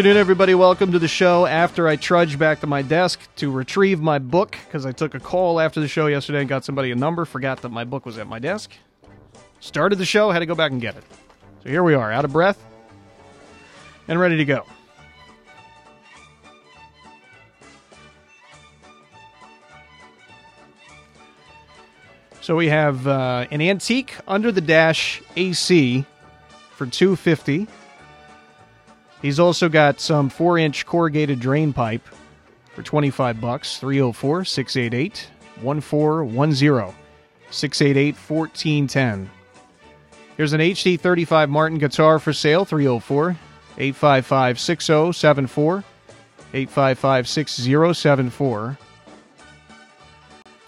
Afternoon, everybody. Welcome to the show. After I trudge back to my desk to retrieve my book, because I took a call after the show yesterday and got somebody a number, forgot that my book was at my desk. Started the show, had to go back and get it. So here we are, out of breath and ready to go. So we have uh, an antique under the dash AC for 250 He's also got some 4-inch corrugated drain pipe for 25 bucks. 304 688 1410 688 1410. Here's an HD 35 Martin guitar for sale 304 855 6074 855 6074.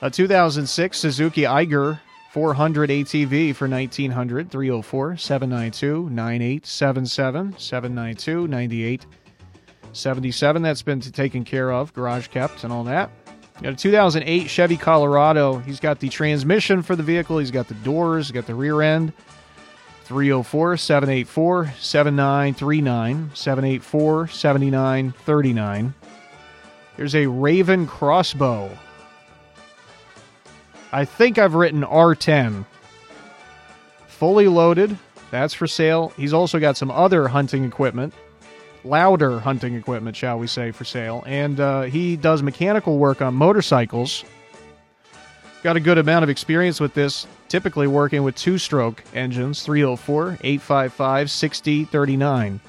A 2006 Suzuki Eiger 400 ATV for 1900 304 792 9877 792 9877. That's been taken care of, garage kept, and all that. Got a 2008 Chevy Colorado. He's got the transmission for the vehicle, he's got the doors, he's got the rear end. 304 784 7939 784 7939. Here's a Ravin crossbow I think I've written R10. Fully loaded. That's for sale. He's also got some other hunting equipment, louder hunting equipment, shall we say, for sale. And uh, he does mechanical work on motorcycles. Got a good amount of experience with this, typically working with two stroke engines 304 855 6039.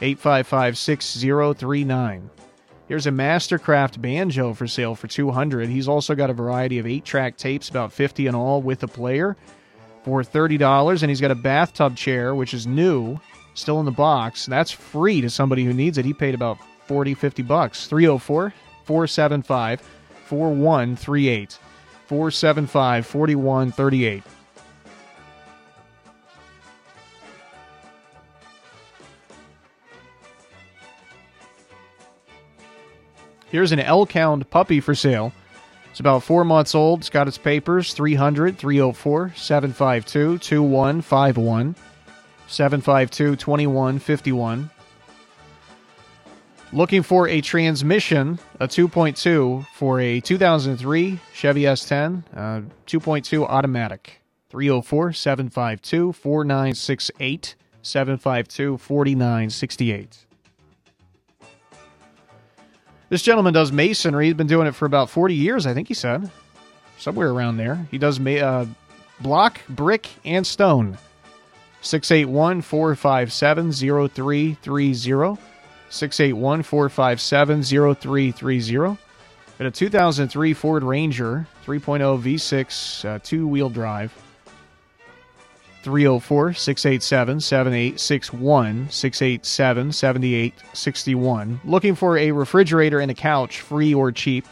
855 6039. Here's a Mastercraft banjo for sale for 200. He's also got a variety of 8-track tapes, about 50 in all with a player for $30 and he's got a bathtub chair which is new, still in the box. That's free to somebody who needs it. He paid about 40, 50 bucks. 304 475 4138. 475 4138. Here's an Elkhound puppy for sale. It's about four months old. It's got its papers 300 304 752 2151 752 2151. Looking for a transmission, a 2.2 for a 2003 Chevy S10, uh, 2.2 automatic. 304 752 4968 752 4968. This gentleman does masonry. He's been doing it for about 40 years, I think he said. Somewhere around there. He does ma- uh, block, brick, and stone. 681 457 0330. 681 457 0330. Got a 2003 Ford Ranger 3.0 V6 uh, two wheel drive. 304 687 7861 687 7861. Looking for a refrigerator and a couch, free or cheap.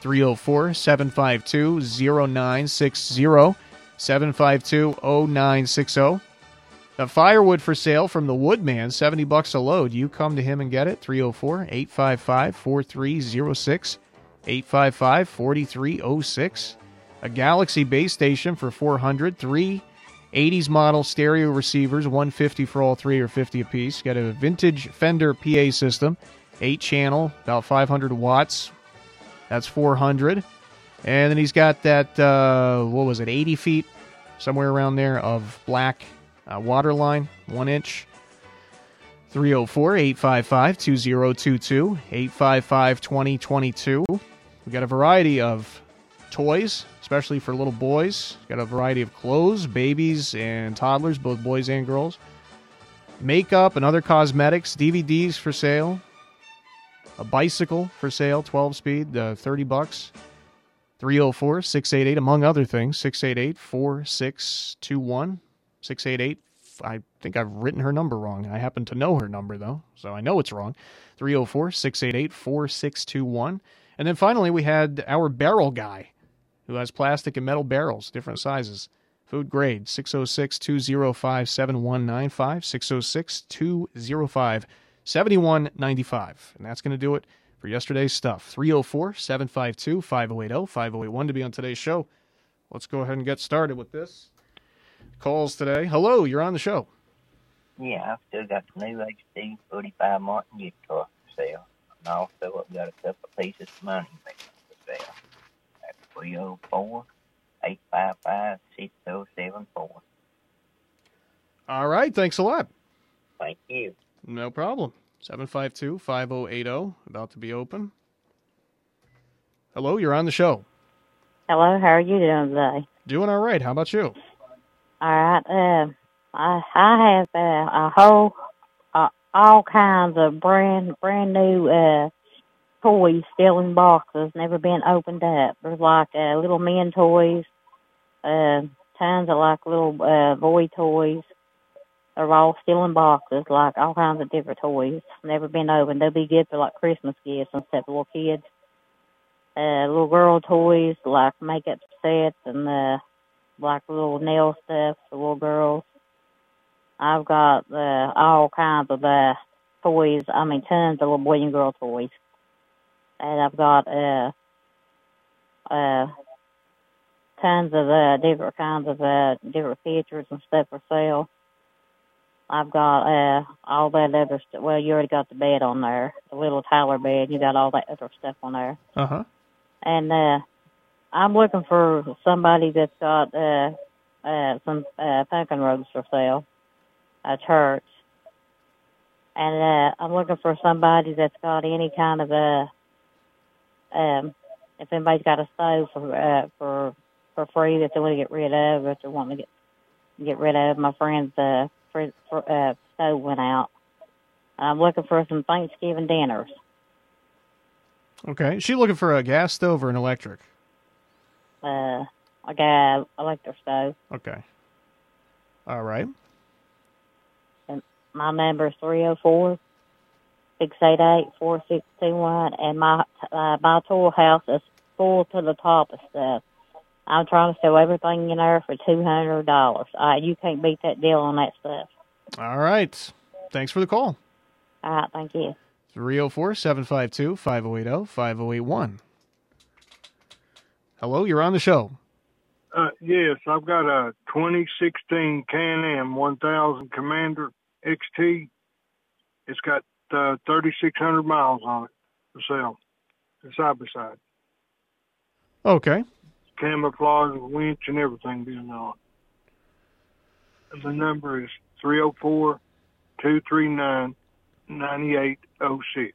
304 752 0960 752 0960. The firewood for sale from the Woodman, 70 bucks a load. You come to him and get it. 304 855 4306 855 4306. A Galaxy base station for 400 3 80s model stereo receivers, 150 for all three or 50 apiece. Got a vintage Fender PA system, 8 channel, about 500 watts. That's 400. And then he's got that, uh, what was it, 80 feet, somewhere around there, of black uh, water line, 1 inch. 304 855 2022, 855 2022. We got a variety of toys, especially for little boys. Got a variety of clothes, babies and toddlers, both boys and girls. Makeup and other cosmetics, DVDs for sale. A bicycle for sale, 12 speed, uh, 30 bucks. 304 688, among other things, 688 4621. 688 I think I've written her number wrong. I happen to know her number, though, so I know it's wrong. 304 688 4621. And then finally, we had our barrel guy who has plastic and metal barrels, different sizes. Food grade 606 205 7195. 606 205 7195. And that's going to do it for yesterday's stuff. 304 752 5080 5081 to be on today's show. Let's go ahead and get started with this calls today. Hello, you're on the show. Yeah, I've still got the new HD 45 Martin for sale. And also I've got a couple of pieces of money 304 855 6074. All right, thanks a lot. Thank you. No problem. 752 5080, about to be open. Hello, you're on the show. Hello, how are you doing today? Doing all right. How about you? All right. Uh, I I have uh, a whole uh, all kinds of brand brand new uh toys still in boxes, never been opened up. There's like uh, little men toys, uh, tons of like little uh, boy toys. They're all still in boxes, like all kinds of different toys. Never been opened. They'll be good for like Christmas gifts and stuff for little kids. Uh, little girl toys like makeup sets and uh, like little nail stuff for little girls. I've got uh, all kinds of uh, toys. I mean, tons of little boy and girl toys. And I've got uh, uh, tons of uh, different kinds of uh, different pictures and stuff for sale. I've got uh, all that other stuff. Well, you already got the bed on there, the little Tyler bed. You got all that other stuff on there. Uh huh. And uh, I'm looking for somebody that's got uh, uh, some uh, pumpkin robes for sale, a church. And uh, I'm looking for somebody that's got any kind of a, um, if anybody's got a stove for uh, for for free that they want to get rid of, or if they want to get get rid of. My friend's uh, fr- fr- uh, stove went out. I'm looking for some Thanksgiving dinners. Okay. She looking for a gas stove or an electric? Uh, I got electric stove. Okay. All right. And My number is 304 688 4621, and my, uh, my tool house is full to the top of stuff. I'm trying to sell everything in there for $200. Uh, you can't beat that deal on that stuff. All right. Thanks for the call. All right, thank you. 304 752 5080 5081. Hello, you're on the show. Uh, yes, I've got a 2016 Can-Am 1000 Commander XT. It's got uh, 3,600 miles on it for sale. It's side by side. Okay. Camouflage, winch, and everything being on. And the number is 304 239 9806.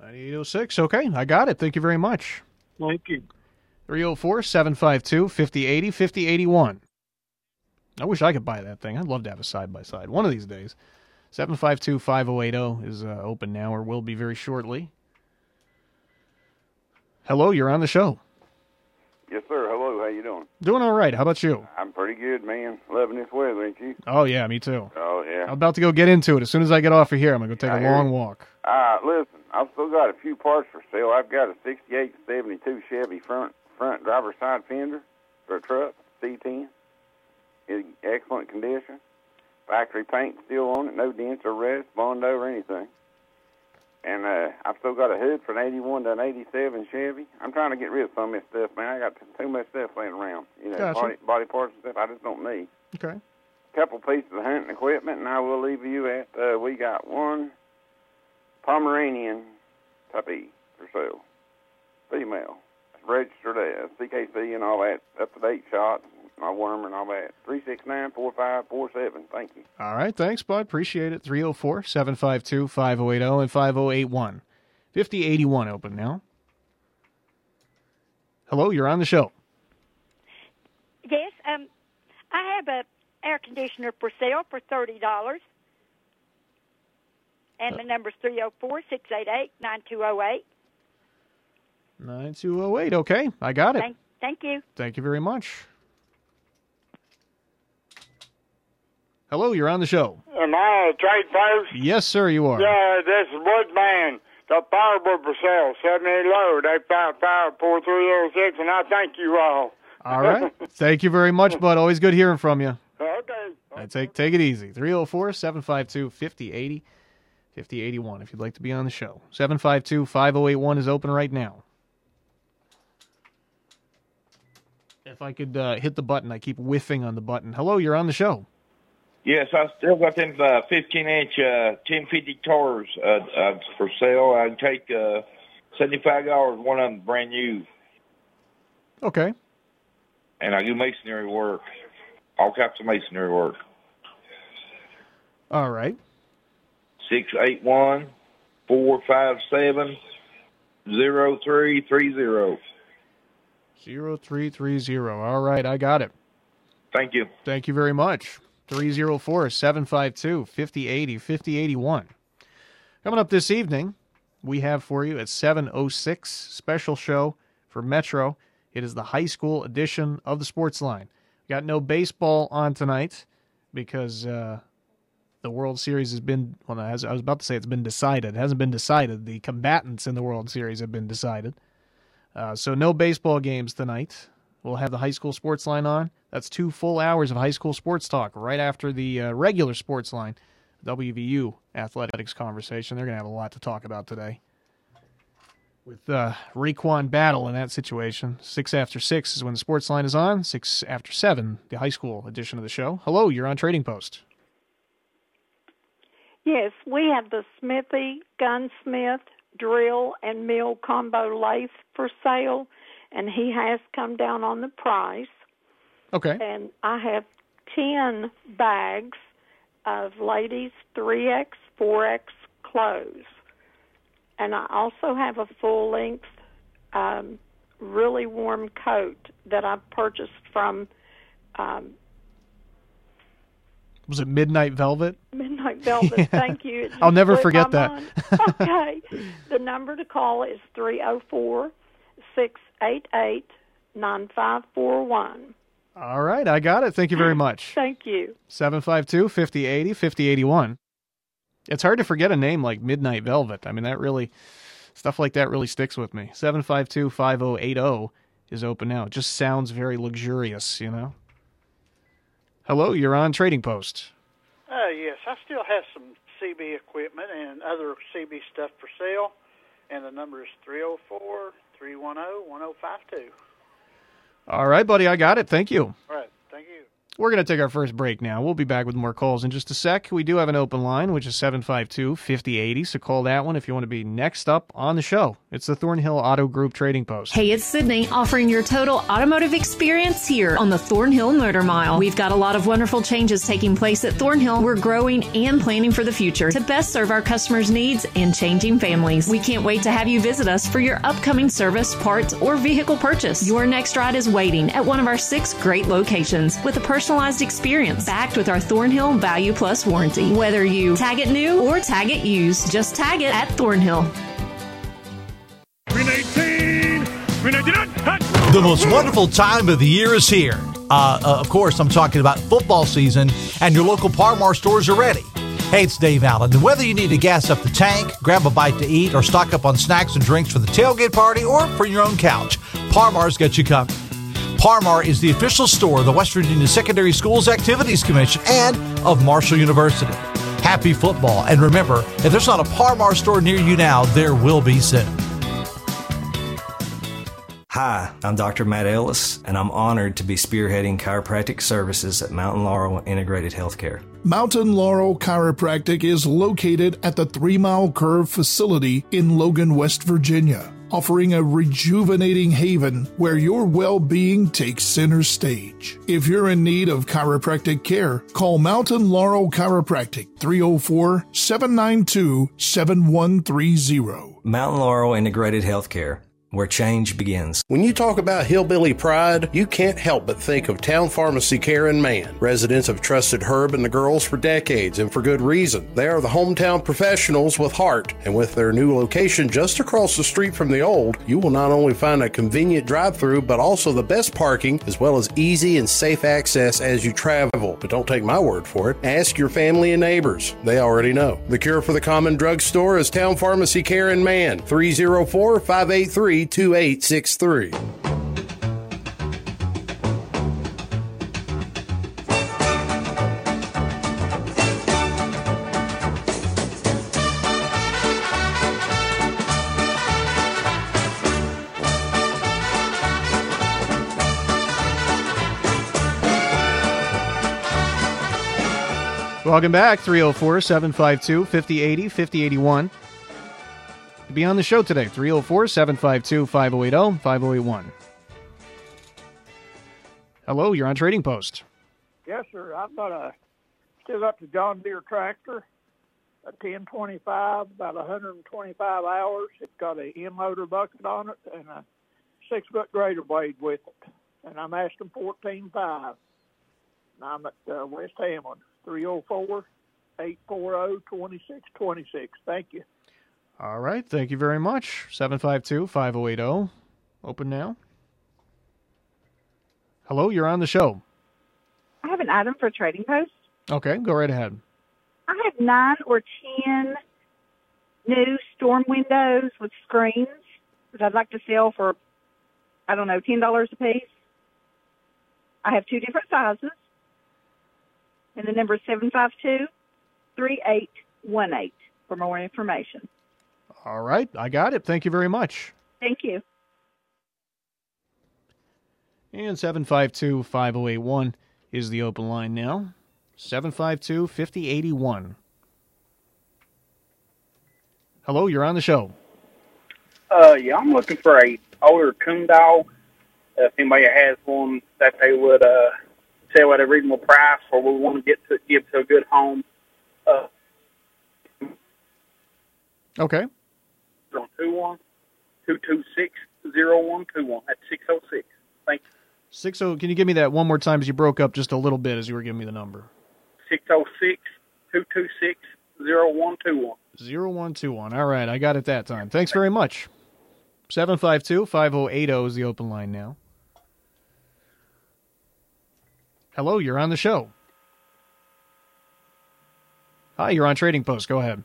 9806. Okay, I got it. Thank you very much. Thank you. 304 752 5080 5081. I wish I could buy that thing. I'd love to have a side by side one of these days. 752 5080 is uh, open now or will be very shortly. Hello, you're on the show. Yes, sir. Hello. How you doing? Doing all right. How about you? I'm pretty good, man. Loving this weather, ain't you? Oh, yeah, me too. Oh, yeah. I'm about to go get into it. As soon as I get off of here, I'm going to go take I a long you. walk. Uh, listen, I've still got a few parts for sale. I've got a 68 72 Chevy front front driver's side fender for a truck, C10. In excellent condition. Factory paint still on it, no dents or rust, Bondo or anything. And uh, I've still got a hood for an 81 to an 87 Chevy. I'm trying to get rid of some of this stuff, man. I got too much stuff laying around. You know, Gotcha. body, body parts and stuff I just don't need. Okay. couple pieces of hunting equipment, and I will leave you at. Uh, we got one Pomeranian puppy for sale, female, registered as CKC and all that, up to date shots, my worm and all that. Three six nine four five four seven. Thank you. All right. Thanks, bud. Appreciate it. 304 752 5080 and 5081. 5081 open now. Hello, you're on the show. Yes, um, I have a air conditioner for sale for thirty dollars, and the number's three zero four six eight eight nine two zero eight. 9208. Okay, I got it. Thank, thank you. Thank you very much. Hello, you're on the show. Am I a trade post? Yes, sir, you are. Yeah, this is Woodman. The firewood for sale, 78 load, 855 4306, and I thank you all. All right. Thank you very much, bud. Always good hearing from you. Okay. I take take it easy. 304 752 5080 5081 if you'd like to be on the show. 752 5081 is open right now. If I could uh, hit the button, I keep whiffing on the button. Hello, you're on the show. Yes, I still got them uh, 15 inch uh, 1050 cars uh, uh, for sale. I take uh, $75, one of them brand new, Okay. and I do masonry work, all types of masonry work. All right. 681 457 0330. 0330. All right, I got it. Thank you. Thank you very much. 304 752 5080 5081. Coming up this evening, we have for you at 706 special show for Metro. It is the high school edition of the Sports Line. Got no baseball on tonight because uh, the World Series has been, well, I was about to say it's been decided. It hasn't been decided. The combatants in the World Series have been decided. Uh, so no baseball games tonight. We'll have the high school sports line on. That's two full hours of high school sports talk right after the uh, regular sports line, WVU athletics conversation. They're going to have a lot to talk about today. With uh, RaeQuan Battle in that situation, six after six is when the sports line is on. Six after seven, the high school edition of the show. Hello, you're on Trading Post. Yes, we have the Smithy Gunsmith drill and mill combo lathe for sale, and he has come down on the price. Okay. And I have 10 bags of ladies 3X, 4X clothes. And I also have a full length, um, really warm coat that I purchased from um, Was it Midnight Velvet? Midnight Velvet. Yeah. Thank you. I'll never forget that. okay. The number to call is 304 688 9541. All right, I got it. Thank you very much. Thank you. 752 5080 5081. It's hard to forget a name like Midnight Velvet. I mean, that really, stuff like that really sticks with me. 752 5080 is open now. It just sounds very luxurious, you know? Hello, you're on Trading Post. Uh, yes, I still have some CB equipment and other CB stuff for sale, and the number is 304 310 1052. All right, buddy, I got it. Thank you. All right, thank you. We're going to take our first break now. We'll be back with more calls in just a sec. We do have an open line, which is 752 5080, so call that one if you want to be next up on the show. It's the Thornhill Auto Group Trading Post. Hey, it's Sydney offering your total automotive experience here on the Thornhill Motor Mile. We've got a lot of wonderful changes taking place at Thornhill. We're growing and planning for the future to best serve our customers' needs and changing families. We can't wait to have you visit us for your upcoming service, parts, or vehicle purchase. Your next ride is waiting at one of our six great locations with a personalized experience backed with our Thornhill Value Plus warranty. Whether you tag it new or tag it used, just tag it at Thornhill. The most wonderful time of the year is here. Uh, uh, of course, I'm talking about football season, and your local Par Mar stores are ready. Hey, it's Dave Allen, and whether you need to gas up the tank, grab a bite to eat, or stock up on snacks and drinks for the tailgate party or for your own couch, Par Mar's got you covered. Par Mar is the official store of the West Virginia Secondary Schools Activities Commission and of Marshall University. Happy football, and remember, if there's not a Par Mar store near you now, there will be soon. Hi, I'm Dr. Matt Ellis, and I'm honored to be spearheading chiropractic services at Mountain Laurel Integrated Healthcare. Mountain Laurel Chiropractic is located at the Three Mile Curve facility in Logan, West Virginia, offering a rejuvenating haven where your well being takes center stage. If you're in need of chiropractic care, call Mountain Laurel Chiropractic 304 792 7130. Mountain Laurel Integrated Healthcare. Where change begins. When you talk about hillbilly pride, you can't help but think of Town Pharmacy Care and Man. Residents have trusted Herb and the girls for decades, and for good reason. They are the hometown professionals with heart, and with their new location just across the street from the old, you will not only find a convenient drive-through, but also the best parking, as well as easy and safe access as you travel. But don't take my word for it. Ask your family and neighbors. They already know. The cure for the common drugstore is Town Pharmacy Care and Man, 304 583 2863. Welcome back, 304 752 5080 5081. To be on the show today, 304 752 5080 5081. Hello, you're on Trading Post. Yes, sir. I've got a still got the John Deere tractor, a 1025, about 125 hours. It's got a end loader bucket on it and a six foot grader blade with it. And I'm asking 14.5. And I'm at uh, West Hamlin, 304 840 2626. Thank you. All right, thank you very much. 752 5080. Open now. Hello, you're on the show. I have an item for Trading Post. Okay, go right ahead. I have nine or ten new storm windows with screens that I'd like to sell for, I don't know, ten dollars a piece. I have two different sizes, and the number is seven five two three eight one eight for more information. All right, I got it. Thank you very much. Thank you. And 752 5081 is the open line now. 752 5081. Hello, you're on the show. Uh, yeah, I'm looking for a older coon dog. Uh, if anybody has one that they would uh, sell at a reasonable price, or we want to get to give to a good home. Uh, Okay. On oh two one two two six zero one two one. That's six oh six. Thank you. Six oh. Can you give me that one more time? As you broke up just a little bit as you were giving me the number. Six oh six two two six zero one two one. Zero one two one. All right, I got it that time. Thanks very much. 752 5080 is the open line now. Hello, you're on the show. Hi, you're on Trading Post. Go ahead.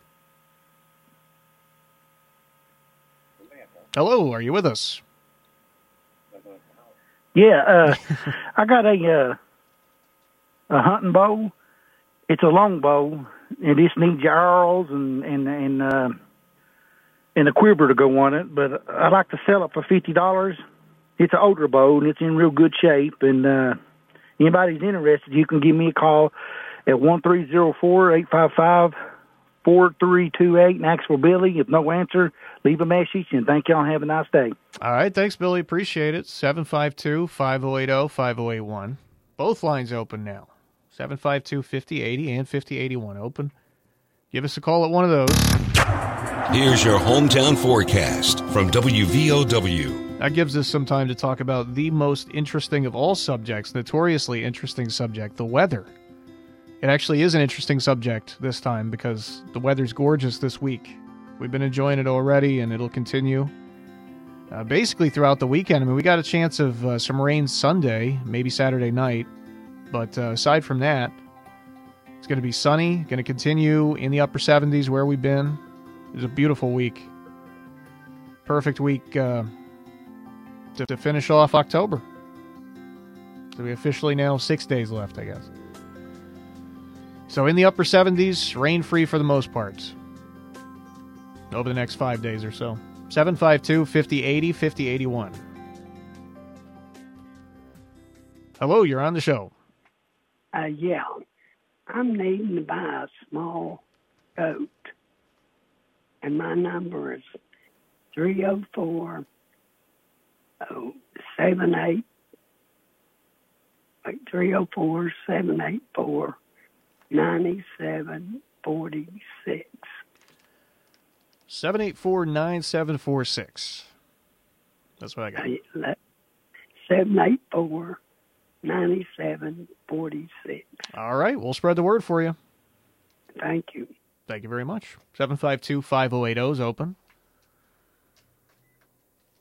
Hello, are you with us? Yeah, uh, I got a uh, a hunting bow. It's a long bow. and It needs arrows and and and uh, and a quiver to go on it. But I'd like to sell it for fifty dollars. It's an older bow and it's in real good shape. And uh, anybody's interested, you can give me a call at one three zero four eight five five four three two eight and ask for Billy. If no answer, leave a message. And thank y'all. and Have a nice day. All right, thanks, Billy. Appreciate it. 752 5080 5081. Both lines open now 752 5080 and 5081 open. Give us a call at one of those. Here's your hometown forecast from WVOW. That gives us some time to talk about the most interesting of all subjects, notoriously interesting subject, the weather. It actually is an interesting subject this time because the weather's gorgeous this week. We've been enjoying it already, and it'll continue uh, basically throughout the weekend. I mean, we got a chance of uh, some rain Sunday, maybe Saturday night, but uh, aside from that, it's going to be sunny, going to continue in the upper 70s where we've been. It's a beautiful week. Perfect week uh, to, to finish off October. So we officially now six days left, I guess. So in the upper 70s, rain free for the most part over the next five days or so. 752 5080 5081. Hello, you're on the show. Uh, yeah, I'm needing to buy a small boat, and my number is three zero four oh seven eight like three zero four seven eight four ninety seven forty six. 784 9746. That's what I got. Seven eight four ninety seven forty six. All right, we'll spread the word for you. Thank you. Thank you very much. 752-5080 is open.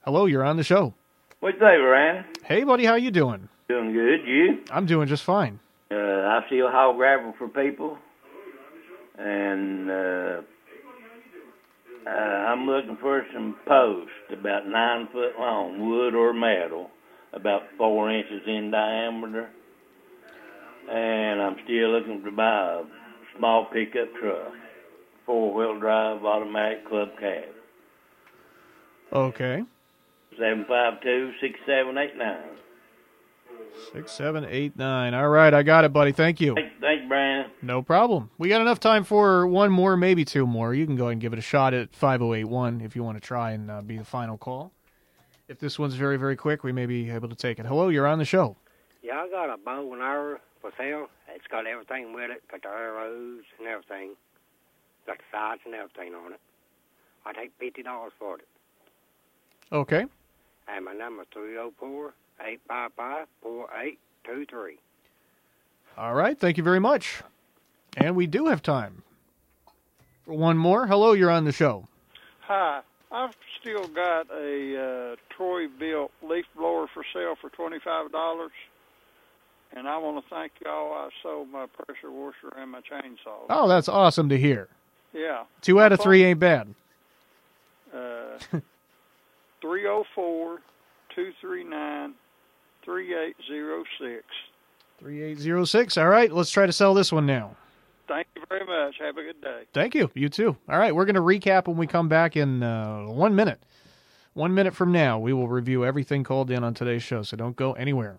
Hello, you're on the show. What's up, Ryan? Hey, buddy, how you doing? Doing good. You? I'm doing just fine. Uh, I steal hog gravel for people, and uh, uh, I'm looking for some posts about nine foot long, wood or metal, about four inches in diameter. And I'm still looking to buy a small pickup truck, four wheel drive, automatic club cab. Okay. Seven five two six seven eight nine. Six, seven, eight, nine. All right, I got it, buddy. Thank you. Thanks, Brandon. No problem. We got enough time for one more, maybe two more. You can go ahead and give it a shot at 5081 if you want to try and uh, be the final call. If this one's very, very quick, we may be able to take it. Hello, you're on the show. Yeah, I got a bow and arrow for sale. It's got everything with it, got the arrows and everything, got the sights and everything on it. I take fifty dollars for it. Okay. And my number three zero four eight five five four eight two three. All right, thank you very much. And we do have time for one more. Hello, you're on the show. Hi, I've still got a uh, Troy-Bilt leaf blower for sale for twenty five dollars, and I want to thank y'all. I sold my pressure washer and my chainsaw. Oh, that's awesome to hear. Yeah. Two out of three ain't bad. Uh, three zero four two three nine three eight zero six. 3806. All right, let's try to sell this one now. Thank you very much. Have a good day. Thank you. You too. All right, we're going to recap when we come back in uh, one minute. One minute from now, we will review everything called in on today's show, so don't go anywhere.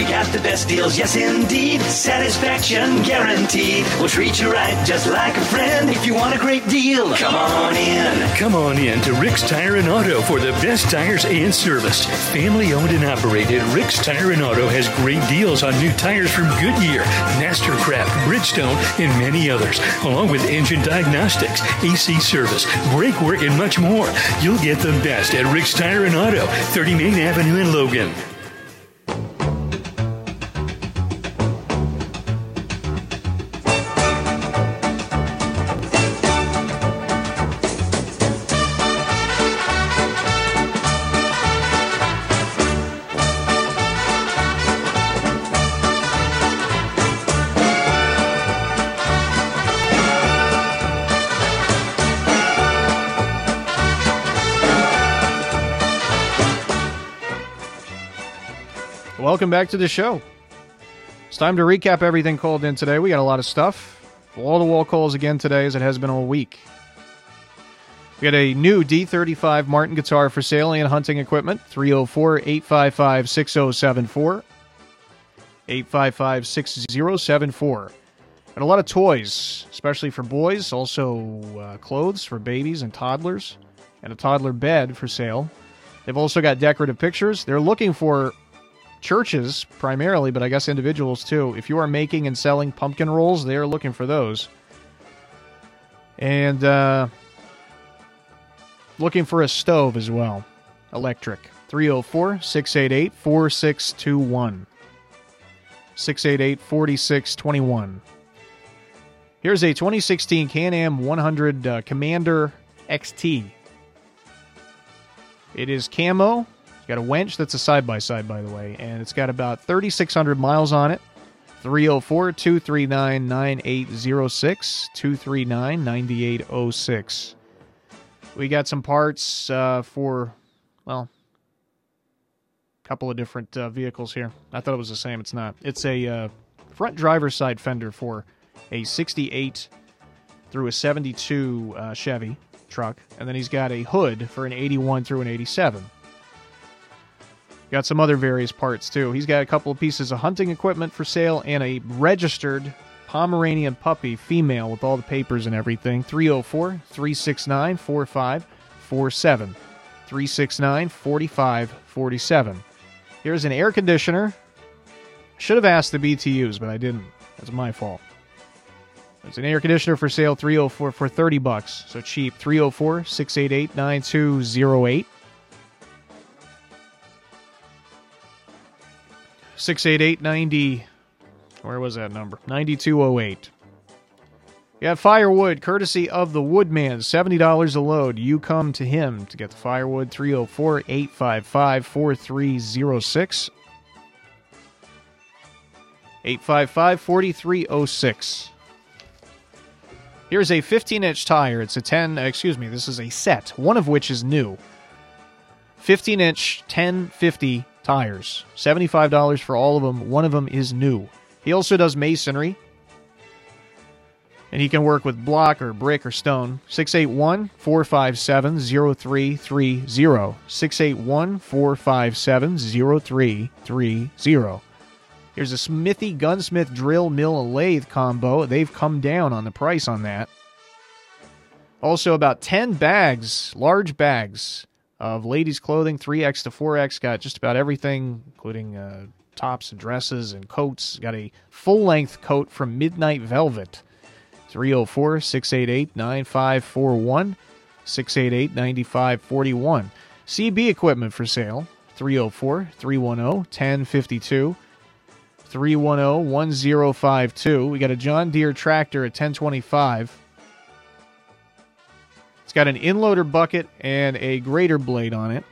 We got the best deals, yes indeed. Satisfaction guaranteed. We'll treat you right just like a friend. If you want a great deal, come on in. Come on in to Rick's Tire and Auto for the best tires and service. Family owned and operated, Rick's Tire and Auto has great deals on new tires from Goodyear, Mastercraft, Bridgestone, and many others, along with engine diagnostics, AC service, brake work, and much more. You'll get the best at Rick's Tire and Auto, 30 Main Avenue in Logan. Welcome back to the show. It's time to recap everything called in today. We got a lot of stuff. Wall to wall calls again today, as it has been all week. We got a new D35 Martin guitar for sale and hunting equipment 304 855 6074. 855 6074. And a lot of toys, especially for boys, also uh, clothes for babies and toddlers, and a toddler bed for sale. They've also got decorative pictures. They're looking for churches primarily, but I guess individuals too. If you are making and selling pumpkin rolls, they are looking for those. And uh, looking for a stove as well, electric. 304 688 4621. 688 4621. Here's a 2016 Can Am 100 uh, Commander XT. It is camo. Got a wench that's a side by side, by the way, and it's got about 3,600 miles on it. 304 239 9806. 239 9806. We got some parts uh, for, well, a couple of different uh, vehicles here. I thought it was the same. It's not. It's a uh, front driver's side fender for a 68 through a 72 uh, Chevy truck, and then he's got a hood for an 81 through an 87. Got some other various parts too. He's got a couple of pieces of hunting equipment for sale and a registered Pomeranian puppy, female, with all the papers and everything. 304 369 4547. 369 4547. Here's an air conditioner. Should have asked the BTUs, but I didn't. That's my fault. It's an air conditioner for sale 304 for 30 bucks. So cheap. 304 688 9208. 688 90. Where was that number? 9208. You firewood courtesy of the Woodman, $70 a load. You come to him to get the firewood 304 855 4306. 855 4306. Here's a 15 inch tire. It's a 10, excuse me, this is a set, one of which is new. 15 inch 1050 tires. $75 for all of them. One of them is new. He also does masonry. And he can work with block or brick or stone. 681 457 0330. 681 457 0330. Here's a Smithy Gunsmith Drill Mill Lathe combo. They've come down on the price on that. Also, about 10 bags, large bags of ladies' clothing, 3X to 4X. Got just about everything, including uh, tops and dresses and coats. Got a full length coat from Midnight Velvet. 304 688 9541. 688 9541. CB equipment for sale. 304 310 1052. 310 1052. We got a John Deere tractor at 1025. It's got an inloader bucket and a grader blade on it.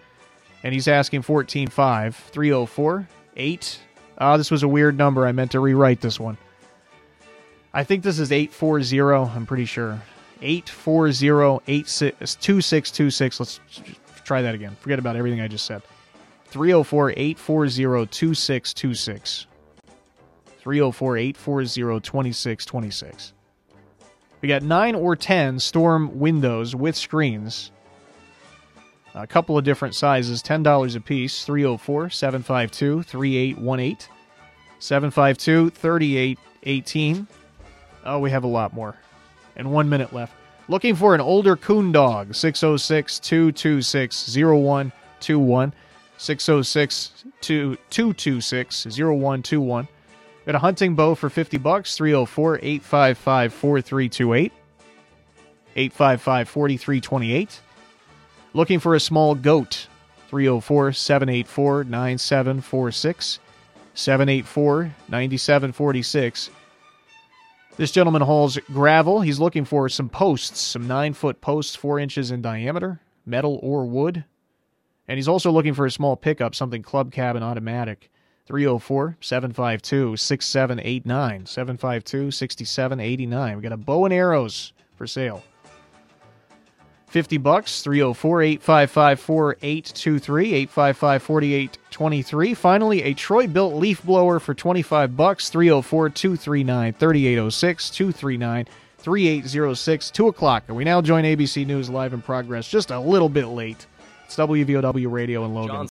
And he's asking 14.5. 304 8. Ah, this was a weird number. I meant to rewrite this one. I think this is 840. I'm pretty sure. 840 2626. Let's try that again. Forget about everything I just said. 304 840 We got 9 or 10 storm windows with screens. A couple of different sizes, $10 a piece. 304 752 3818. 752 3818. Oh, we have a lot more. And one minute left. Looking for an older coon dog. 606 226 0121. 606 226 0121. Got a hunting bow for 50 bucks, 304 855 4328. 855 4328. Looking for a small goat, 304 784 9746. 784 9746. This gentleman hauls gravel. He's looking for some posts, some nine foot posts, four inches in diameter, metal or wood. And he's also looking for a small pickup, something club cabin automatic. 304 752 6789. 752 6789. We got a bow and arrows for sale. 50 bucks, 304 855 4823, 855 4823. Finally, a Troy-Bilt leaf blower for 25 bucks, 304 239 3806, 239 3806, 2 o'clock. And we now join ABC News live in progress just a little bit late. It's WVOW Radio in Logan.